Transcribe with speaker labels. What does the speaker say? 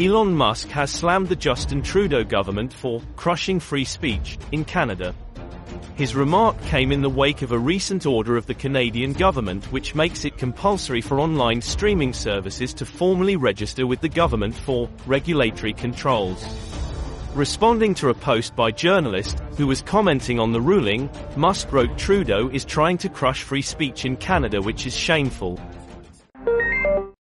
Speaker 1: Elon Musk has slammed the Justin Trudeau government for crushing free speech in Canada. His remark came in the wake of a recent order of the Canadian government which makes it compulsory for online streaming services to formally register with the government for regulatory controls. Responding to a post by journalist, who was commenting on the ruling, Musk wrote Trudeau is trying to crush free speech in Canada which is shameful.